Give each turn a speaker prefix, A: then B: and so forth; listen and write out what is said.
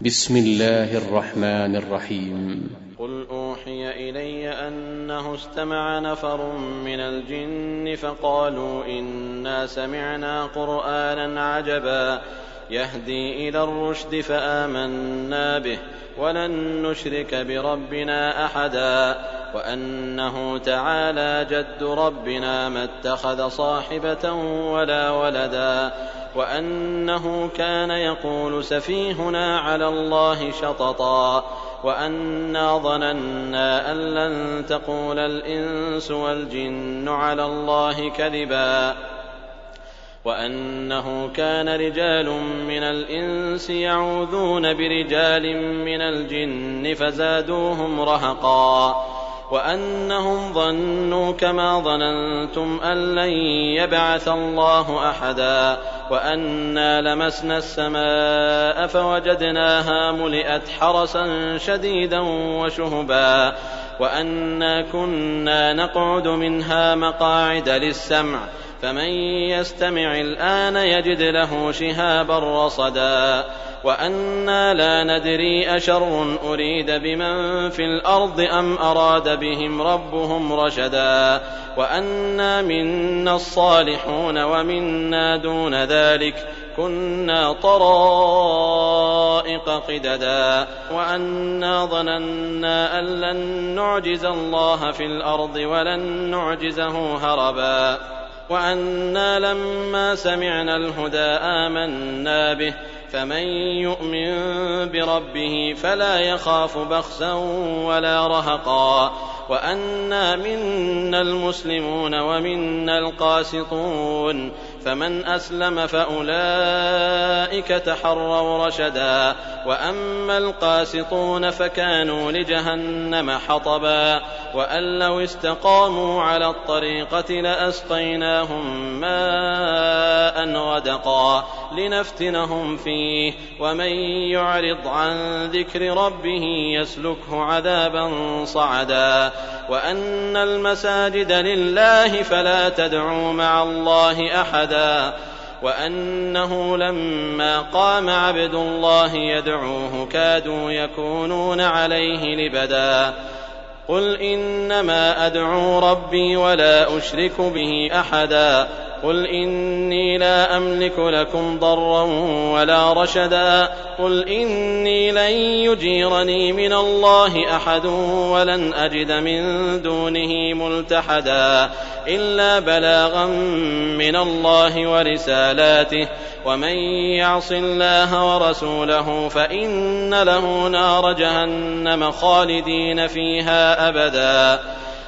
A: بسم الله الرحمن الرحيم.
B: قل أوحي إلي أنه استمع نفر من الجن فقالوا إنا سمعنا قرآنا عجبا. يهدي إلى الرشد فآمنا به ولن نشرك بربنا أحدا. وأنه تعالى جد ربنا ما اتخذ صاحبة ولا ولدا. وأنه كان يقول سفيهنا على الله شططا وأنا ظننا أن لن تقول الإنس والجن على الله كذبا وأنه كان رجال من الإنس يعوذون برجال من الجن فزادوهم رهقا وأنهم ظنوا كما ظننتم أن لن يبعث الله أحدا وانا لمسنا السماء فوجدناها ملئت حرسا شديدا وشهبا وانا كنا نقعد منها مقاعد للسمع فمن يستمع الان يجد له شهابا رصدا وأنا لا ندري اشر اريد بمن في الأرض ام اراد بهم ربهم رشدا وانا منا الصالحون ومنا دون ذلك كنا طرائق قددا وانا ظننا ان لن نعجز الله في الأرض ولن نعجزه هربا وأنا لما سمعنا الهدى امنا به فمن يؤمن بربه فلا يخاف بخسا ولا رهقا وانا منا المسلمون ومنا القاسطون فمن أسلم فأولئك تحروا رشدا وأما القاسطون فكانوا لجهنم حطبا وأن لو استقاموا على الطريقة لأسقيناهم ماء غدقا لنفتنهم فيه. ومن يعرض عن ذكر ربه يسلكه عذابا صعدا. وأن المساجد لله فلا تدعوا مع الله أحدا. وأنه لما قام عبد الله يدعوه كادوا يكونون عليه لبدا. قل إنما أدعو ربي ولا أشرك به أحدا. قل إني لا أملك لكم ضرا ولا رشدا قل إني لن يجيرني من الله أحد ولن أجد من دونه ملتحدا إلا بلاغا من الله ورسالاته ومن يعص الله ورسوله فإن له نار جهنم خالدين فيها أبدا